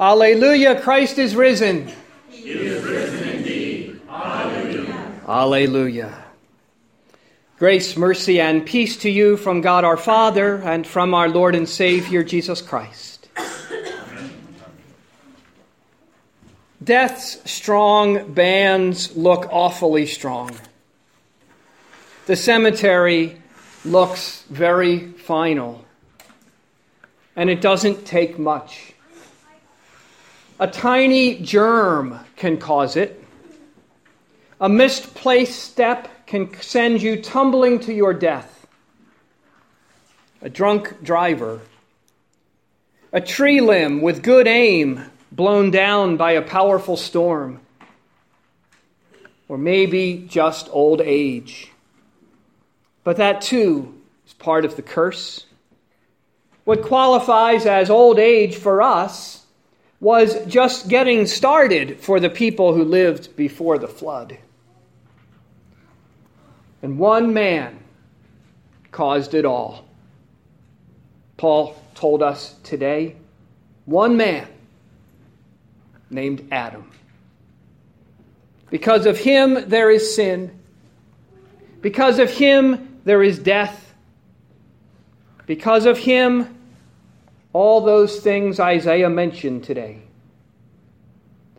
Alleluia, Christ is risen. He is risen indeed. Alleluia. Alleluia. Grace, mercy, and peace to you from God our Father and from our Lord and Savior Jesus Christ. Death's strong bands look awfully strong. The cemetery looks very final. And it doesn't take much. A tiny germ can cause it. A misplaced step can send you tumbling to your death. A drunk driver. A tree limb with good aim blown down by a powerful storm. Or maybe just old age. But that too is part of the curse. What qualifies as old age for us was just getting started for the people who lived before the flood. And one man caused it all. Paul told us today one man named Adam. Because of him, there is sin. Because of him, there is death. Because of him, all those things Isaiah mentioned today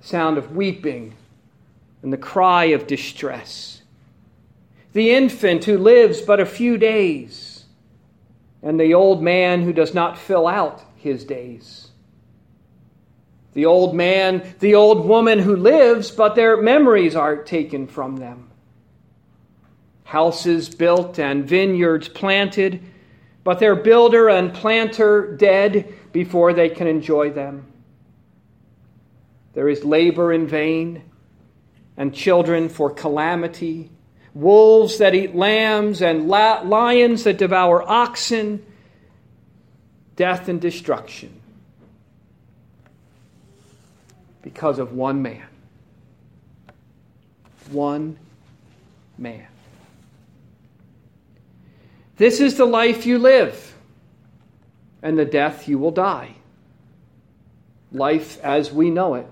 sound of weeping and the cry of distress, the infant who lives but a few days, and the old man who does not fill out his days. The old man, the old woman who lives, but their memories are taken from them. Houses built and vineyards planted but their builder and planter dead before they can enjoy them. There is labor in vain, and children for calamity, wolves that eat lambs, and lions that devour oxen, death and destruction because of one man. One man. This is the life you live, and the death you will die. Life as we know it.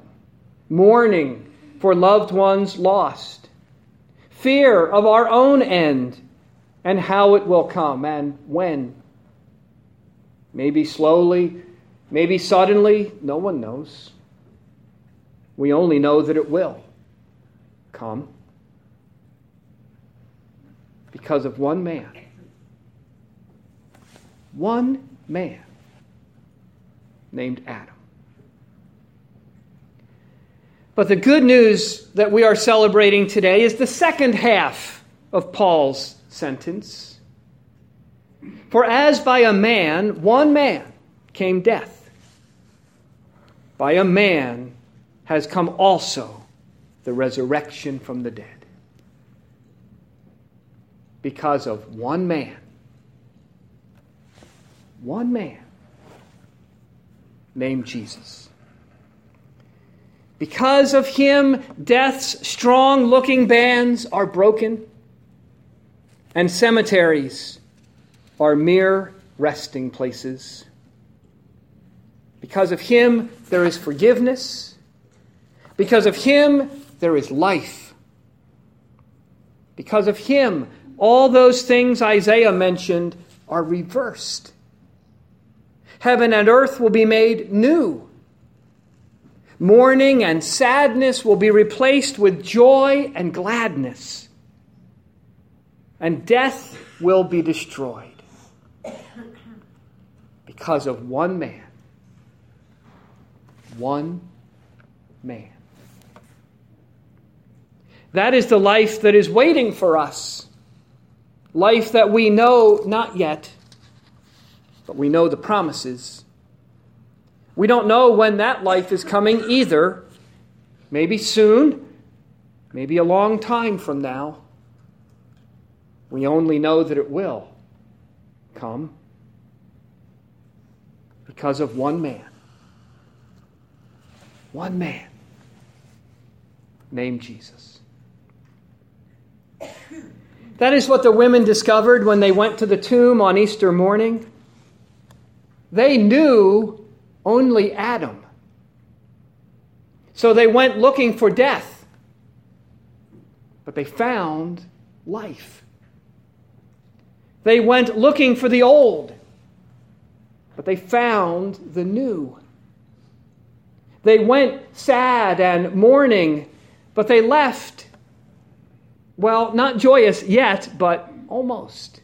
Mourning for loved ones lost. Fear of our own end and how it will come and when. Maybe slowly, maybe suddenly, no one knows. We only know that it will come because of one man one man named Adam. But the good news that we are celebrating today is the second half of Paul's sentence. For as by a man, one man, came death, by a man has come also the resurrection from the dead. Because of one man, one man named Jesus. Because of him, death's strong looking bands are broken, and cemeteries are mere resting places. Because of him, there is forgiveness. Because of him, there is life. Because of him, all those things Isaiah mentioned are reversed. Heaven and earth will be made new. Mourning and sadness will be replaced with joy and gladness. And death will be destroyed because of one man. One man. That is the life that is waiting for us. Life that we know not yet but we know the promises. We don't know when that life is coming either. Maybe soon, maybe a long time from now. We only know that it will come because of one man. One man named Jesus. That is what the women discovered when they went to the tomb on Easter morning. They knew only Adam. So they went looking for death, but they found life. They went looking for the old, but they found the new. They went sad and mourning, but they left, well, not joyous yet, but almost.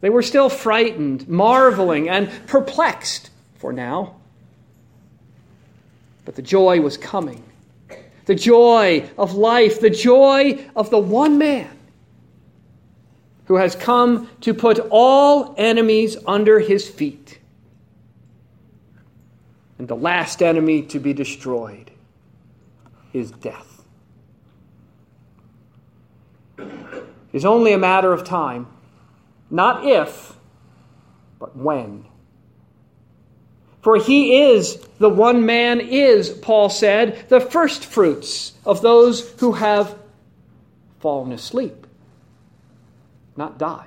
They were still frightened, marveling, and perplexed for now. But the joy was coming. The joy of life, the joy of the one man who has come to put all enemies under his feet. And the last enemy to be destroyed is death. It is only a matter of time, not if, but when. For he is, the one man is, Paul said, the first fruits of those who have fallen asleep, not died.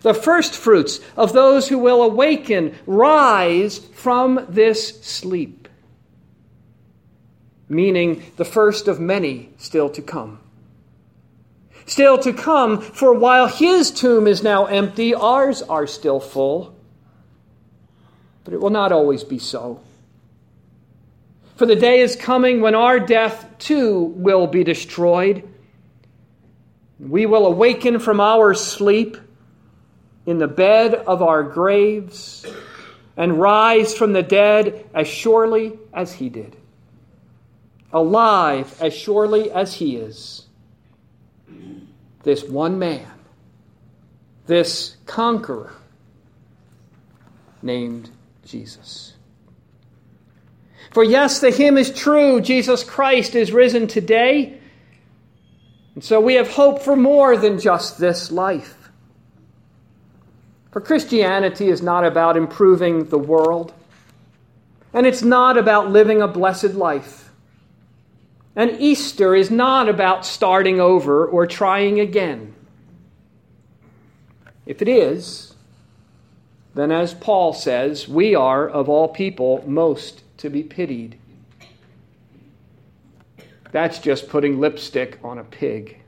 The first fruits of those who will awaken, rise from this sleep. Meaning the first of many still to come. Still to come, for while his tomb is now empty, ours are still full. But it will not always be so. For the day is coming when our death too will be destroyed. We will awaken from our sleep in the bed of our graves and rise from the dead as surely as he did, alive as surely as he is. This one man, this conqueror named Jesus. For yes, the hymn is true. Jesus Christ is risen today. And so we have hope for more than just this life. For Christianity is not about improving the world, and it's not about living a blessed life. And Easter is not about starting over or trying again. If it is, then, as Paul says, we are, of all people, most to be pitied. That's just putting lipstick on a pig.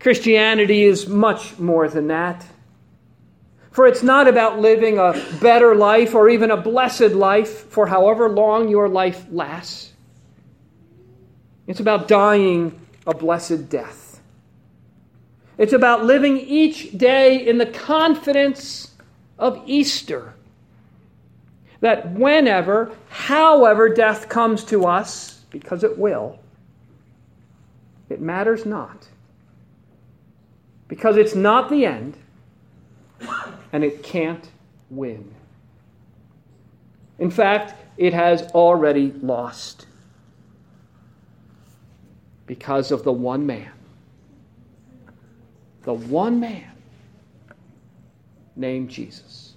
Christianity is much more than that. For it's not about living a better life or even a blessed life for however long your life lasts. It's about dying a blessed death. It's about living each day in the confidence of Easter. That whenever, however, death comes to us, because it will, it matters not. Because it's not the end, and it can't win. In fact, it has already lost because of the one man the one man named Jesus.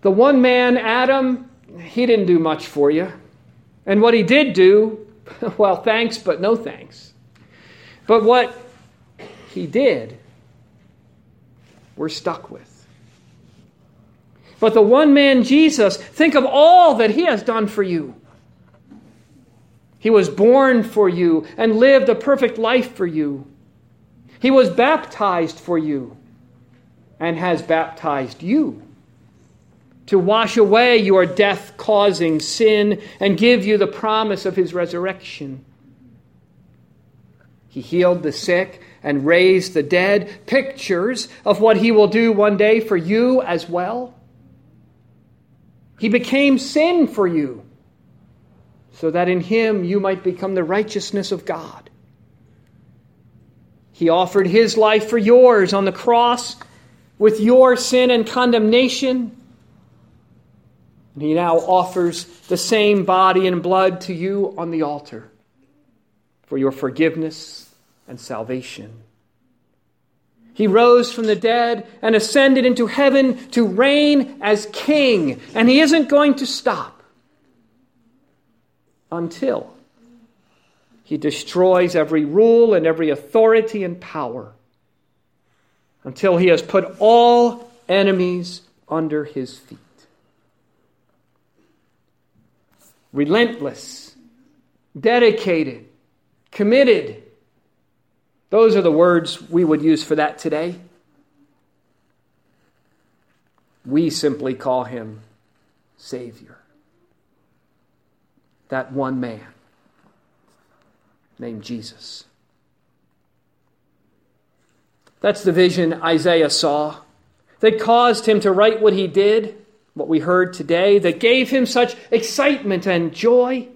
The one man, Adam, he didn't do much for you. And what he did do, well, thanks, but no thanks. But what he did, we're stuck with. But the one man, Jesus, think of all that he has done for you. He was born for you and lived a perfect life for you. He was baptized for you and has baptized you to wash away your death causing sin and give you the promise of his resurrection. He healed the sick and raised the dead, pictures of what he will do one day for you as well. He became sin for you so that in him you might become the righteousness of God. He offered his life for yours on the cross with your sin and condemnation. And he now offers the same body and blood to you on the altar for your forgiveness and salvation. He rose from the dead and ascended into heaven to reign as king, and he isn't going to stop until he destroys every rule and every authority and power until he has put all enemies under his feet. relentless, dedicated, committed. Those are the words we would use for that today. We simply call him Savior. That one man named Jesus. That's the vision Isaiah saw that caused him to write what he did, what we heard today, that gave him such excitement and joy.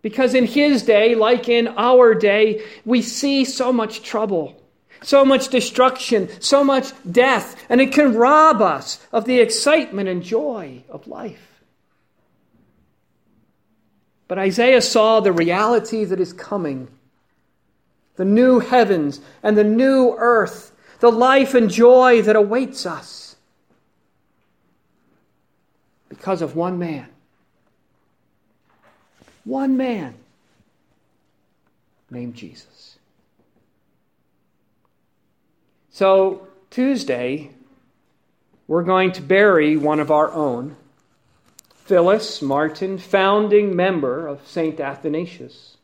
Because in his day, like in our day, we see so much trouble, so much destruction, so much death, and it can rob us of the excitement and joy of life. But Isaiah saw the reality that is coming the new heavens and the new earth, the life and joy that awaits us because of one man. One man named Jesus. So, Tuesday, we're going to bury one of our own Phyllis Martin, founding member of St. Athanasius.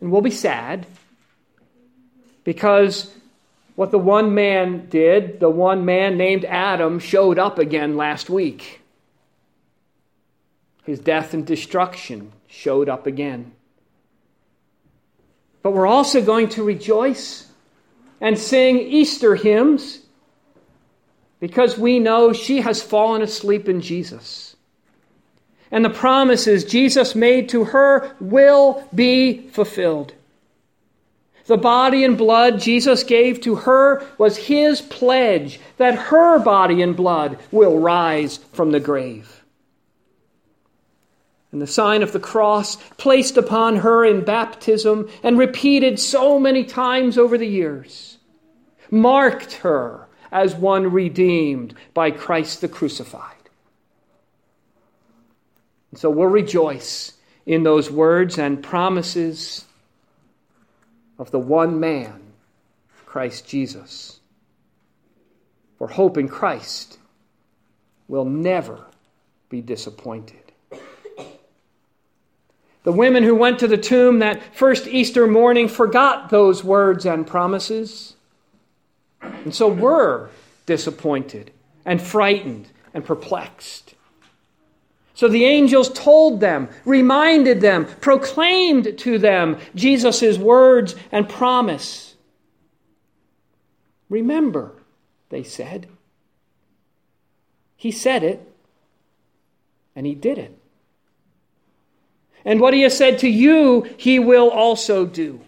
And we'll be sad because what the one man did, the one man named Adam, showed up again last week. His death and destruction showed up again. But we're also going to rejoice and sing Easter hymns because we know she has fallen asleep in Jesus. And the promises Jesus made to her will be fulfilled. The body and blood Jesus gave to her was his pledge that her body and blood will rise from the grave. And the sign of the cross, placed upon her in baptism and repeated so many times over the years, marked her as one redeemed by Christ the crucified. And so we'll rejoice in those words and promises of the one man, Christ Jesus. For hope in Christ will never be disappointed. The women who went to the tomb that first Easter morning forgot those words and promises. And so we're disappointed and frightened and perplexed. So the angels told them, reminded them, proclaimed to them Jesus' words and promise. Remember, they said. He said it, and he did it. And what he has said to you, he will also do.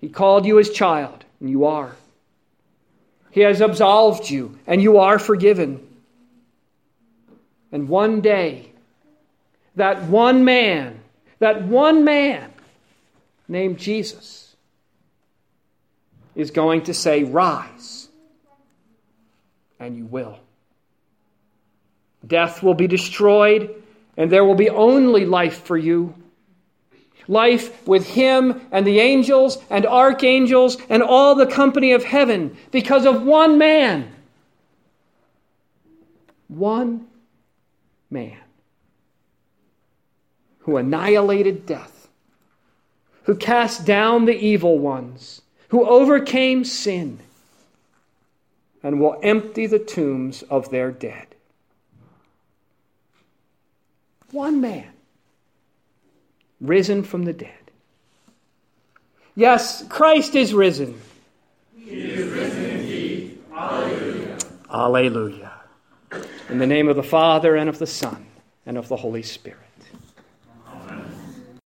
He called you his child and you are. He has absolved you, and you are forgiven. And one day, that one man, that one man named Jesus, is going to say, Rise, and you will. Death will be destroyed, and there will be only life for you life with him and the angels and archangels and all the company of heaven because of one man. One man who annihilated death, who cast down the evil ones, who overcame sin, and will empty the tombs of their dead. One man risen from the dead. Yes, Christ is risen. He is risen indeed. Alleluia. Alleluia. In the name of the Father, and of the Son, and of the Holy Spirit.